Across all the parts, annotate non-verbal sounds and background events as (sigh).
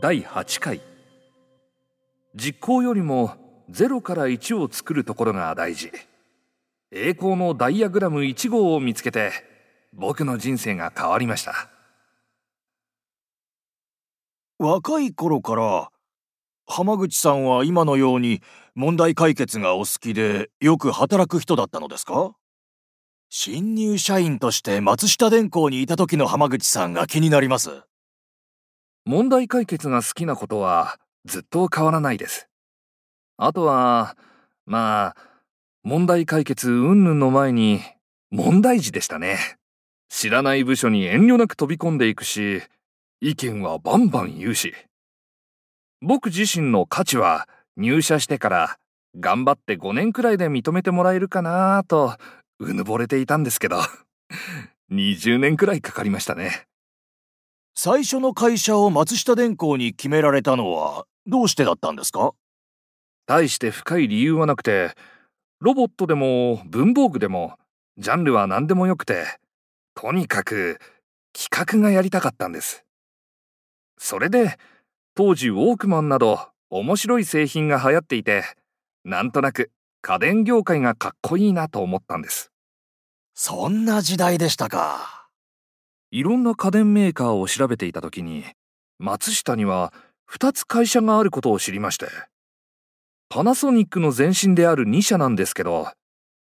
第8回。実行よりも0から1を作るところが大事。栄光のダイアグラム1号を見つけて僕の人生が変わりました。若い頃から浜口さんは今のように問題解決がお好きでよく働く人だったのですか？新入社員として松下電工にいた時の浜口さんが気になります。問題解決が好きなことはずっと変わらないです。あとはまあ問題解決云々の前に問題児でしたね。知らない部署に遠慮なく飛び込んでいくし意見はバンバン言うし。僕自身の価値は入社してから頑張って5年くらいで認めてもらえるかなぁとうぬぼれていたんですけど。20年くらいかかりましたね。最初の会社を松下電工に決められたのはどうしてだったんですか？大して深い理由はなくてロボットでも文房具でもジャンルは何でもよくてとにかく企画がやりたかったんです。それで当時ウォークマンなど面白い製品が流行っていてなんとなく家電業界がかっこいいなと思ったんです。そんな時代でしたかいろんな家電メーカーを調べていた時に松下には2つ会社があることを知りましてパナソニックの前身である2社なんですけど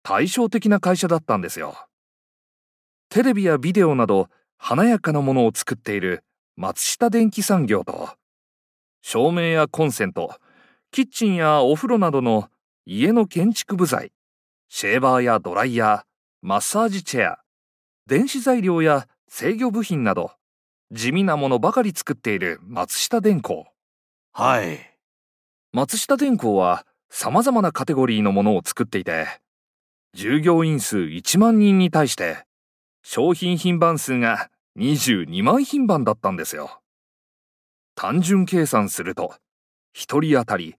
対照的な会社だったんですよ。テレビやビデオなど華やかなものを作っている松下電器産業と照明やコンセントキッチンやお風呂などの家の建築部材シェーバーやドライヤーマッサージチェア電子材料や制御部品など地味なものばかり作っている松下電工。はい。松下電工は様々なカテゴリーのものを作っていて従業員数1万人に対して商品品番数が22万品番だったんですよ。単純計算すると1人当たり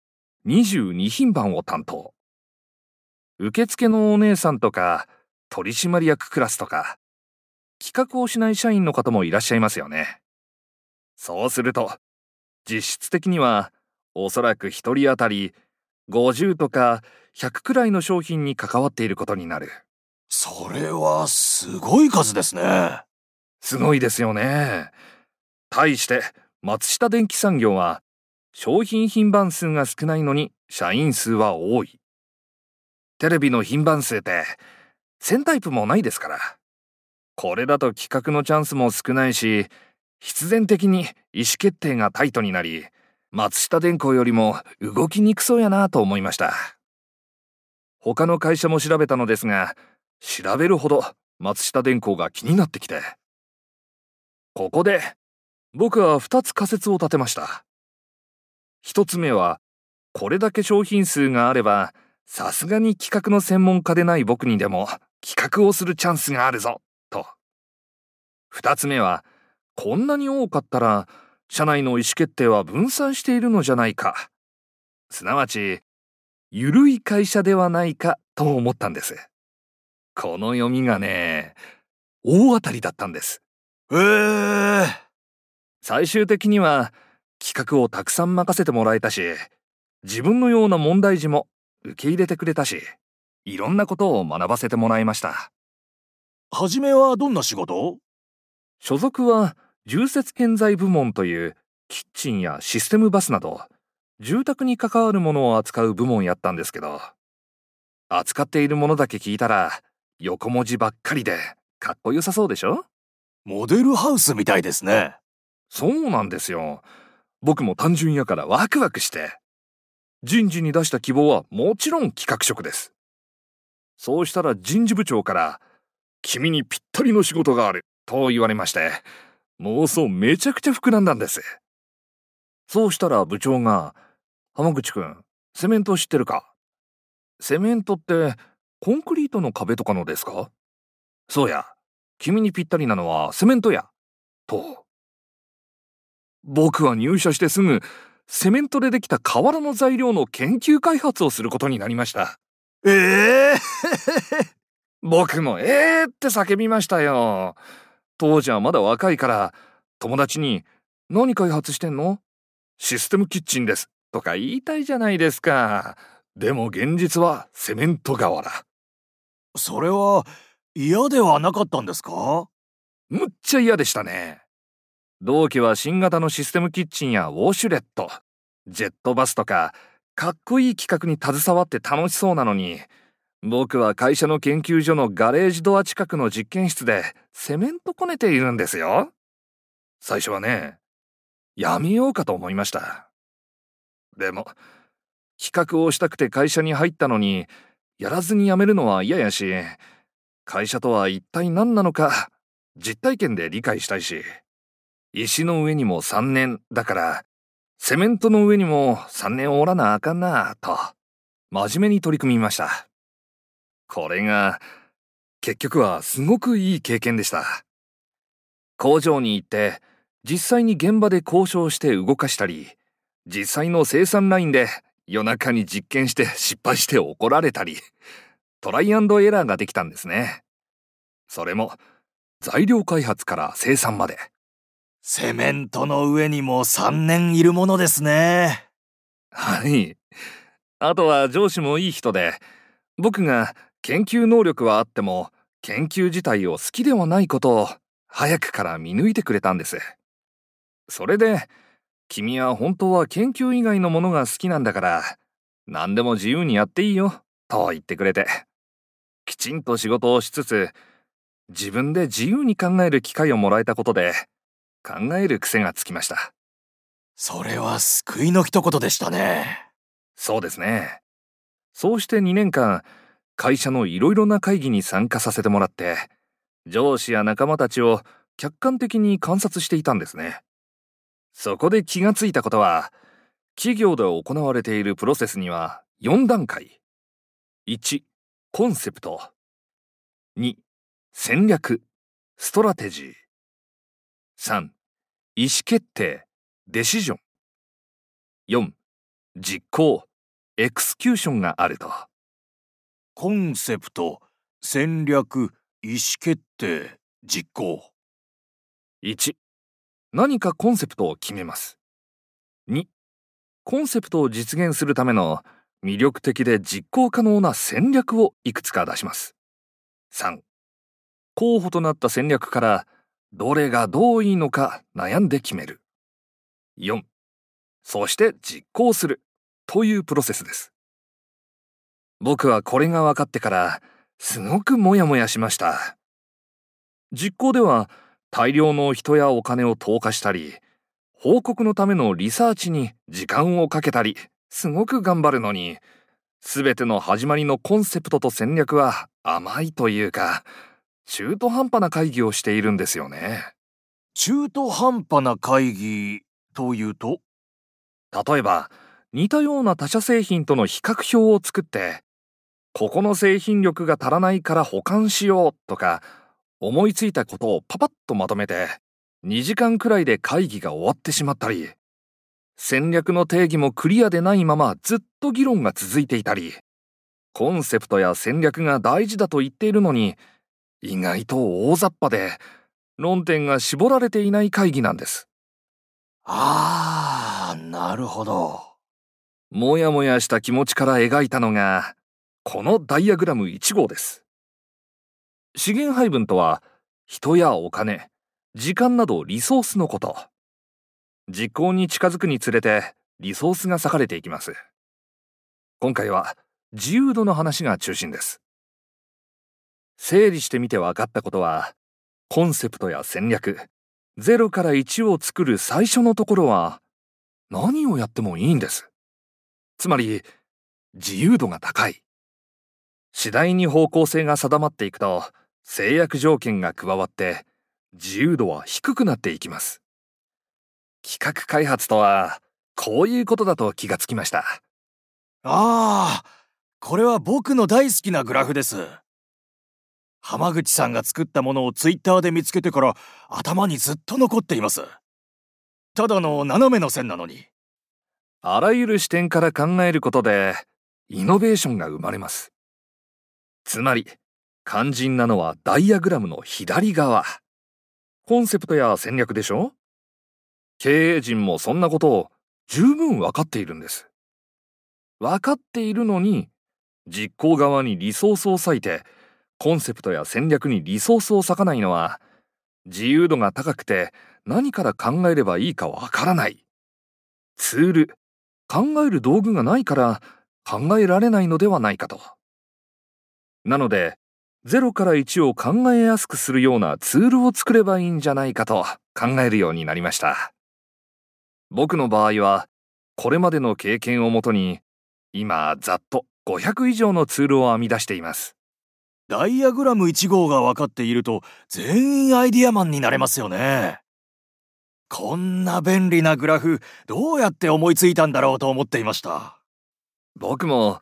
22品番を担当。受付のお姉さんとか取締役クラスとか企画をしない社員の方もいらっしゃいますよねそうすると実質的にはおそらく1人当たり50とか100くらいの商品に関わっていることになるそれはすごい数ですねすごいですよね対して松下電器産業は商品品番数が少ないのに社員数は多い。テレビの品番数って1000タイプもないですから。これだと企画のチャンスも少ないし、必然的に意思決定がタイトになり、松下電工よりも動きにくそうやなと思いました。他の会社も調べたのですが、調べるほど松下電工が気になってきて。ここで、僕は2つ仮説を立てました。一つ目は、これだけ商品数があれば、さすがに企画の専門家でない僕にでも企画をするチャンスがあるぞ、と。二つ目は、こんなに多かったら、社内の意思決定は分散しているのじゃないか。すなわち、ゆるい会社ではないかと思ったんです。この読みがね、大当たりだったんです。ええー、最終的には、企画をたくさん任せてもらえたし、自分のような問題児も受け入れてくれたし、いろんなことを学ばせてもらいました。はじめはどんな仕事？所属は重設建材部門というキッチンやシステムバスなど住宅に関わるものを扱う部門やったんですけど扱っているものだけ聞いたら横文字ばっかりでかっこよさそうでしょ？モデルハウスみたいですねそうなんですよ僕も単純やからワクワクして。人事に出した希望はもちろん企画職です。そうしたら人事部長から、君にぴったりの仕事がある、と言われまして、妄想めちゃくちゃ膨らんだんです。そうしたら部長が、浜口くん、セメント知ってるか？セメントって、コンクリートの壁とかのですか？そうや、君にぴったりなのはセメントや、と。僕は入社してすぐ、セメントでできた瓦の材料の研究開発をすることになりました。え (laughs) えー、僕もええー、って叫びましたよ。当時はまだ若いから、友達に、何開発してんの？システムキッチンですとか言いたいじゃないですか。でも現実はセメント瓦。それは嫌ではなかったんですか？むっちゃ嫌でしたね。同期は新型のシステムキッチンやウォーシュレット、ジェットバスとか、かっこいい企画に携わって楽しそうなのに、僕は会社の研究所のガレージドア近くの実験室でセメントこねているんですよ。最初はね、やめようかと思いました。でも、企画をしたくて会社に入ったのに、やらずに辞めるのは嫌やし、会社とは一体何なのか、実体験で理解したいし、石の上にも3年だから、セメントの上にも3年おらなあかんなと、真面目に取り組みました。これが、結局はすごくいい経験でした。工場に行って、実際に現場で交渉して動かしたり、実際の生産ラインで夜中に実験して失敗して怒られたり、トライアンドエラーができたんですね。それも、材料開発から生産まで。セメントの上にも3年いるものですね。はい。あとは上司もいい人で、僕が研究能力はあっても、研究自体を好きではないことを早くから見抜いてくれたんです。それで、君は本当は研究以外のものが好きなんだから、何でも自由にやっていいよ、と言ってくれて。きちんと仕事をしつつ、自分で自由に考える機会をもらえたことで、考える癖がつきました。それは救いの一言でしたね。そうですね。そうして2年間、会社のいろいろな会議に参加させてもらって、上司や仲間たちを客観的に観察していたんですね。そこで気がついたことは、企業で行われているプロセスには4段階。1、コンセプト。2、戦略、 strategy。3、意思決定、 decision。4、実行、 execution があると。コンセプト、戦略、意思決定、実行。1、何かコンセプトを決めます。2、コンセプトを実現するための魅力的で実行可能な戦略をいくつか出します。3、候補となった戦略からどれがどういいのか悩んで決める。4、そして実行する。というプロセスです。僕はこれが分かってから、すごくモヤモヤしました。実行では、大量の人やお金を投下したり、報告のためのリサーチに時間をかけたり、すごく頑張るのに、すべての始まりのコンセプトと戦略は甘いというか、中途半端な会議をしているんですよね。中途半端な会議というと？例えば、似たような他社製品との比較表を作って、ここの製品力が足らないから保管しようとか、思いついたことをパパッとまとめて、2時間くらいで会議が終わってしまったり、戦略の定義もクリアでないままずっと議論が続いていたり、コンセプトや戦略が大事だと言っているのに、意外と大雑把で、論点が絞られていない会議なんです。ああ、なるほど。もやもやした気持ちから描いたのが、このダイアグラム1号です。資源配分とは、人やお金、時間などリソースのこと。実行に近づくにつれて、リソースが割かれていきます。今回は、自由度の話が中心です。整理してみて分かったことは、コンセプトや戦略、0から1を作る最初のところは、何をやってもいいんです。つまり、自由度が高い。次第に方向性が定まっていくと、制約条件が加わって、自由度は低くなっていきます。企画開発とは、こういうことだと気がつきました。ああ、これは僕の大好きなグラフです。浜口さんが作ったものをツイッターで見つけてから頭にずっと残っています。ただの斜めの線なのに。あらゆる視点から考えることで、イノベーションが生まれます。つまり、肝心なのはダイアグラムの左側。コンセプトや戦略でしょ？経営陣もそんなことを十分わかっているんです。わかっているのに、実行側にリソースを割いて、コンセプトや戦略にリソースを割かないのは、自由度が高くて何から考えればいいかわからない。ツール、考える道具がないから考えられないのではないかと。なので、0から1を考えやすくするようなツールを作ればいいんじゃないかと考えるようになりました。僕の場合は、これまでの経験をもとに、今、ざっと500以上のツールを編み出しています。ダイアグラム1号が分かっていると、全員アイディアマンになれますよね。こんな便利なグラフ、どうやって思いついたんだろうと思っていました。僕も、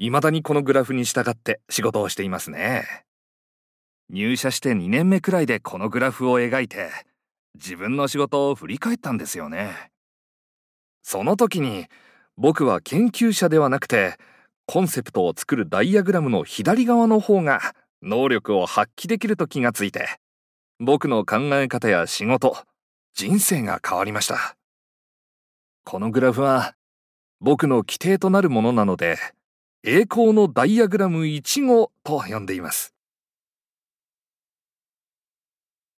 未だにこのグラフに従って仕事をしていますね。入社して2年目くらいでこのグラフを描いて、自分の仕事を振り返ったんですよね。その時に、僕は研究者ではなくて、コンセプトを作るダイアグラムの左側の方が能力を発揮できると気がついて、僕の考え方や仕事、人生が変わりました。このグラフは僕の規定となるものなので、栄光のダイアグラム1号と呼んでいます。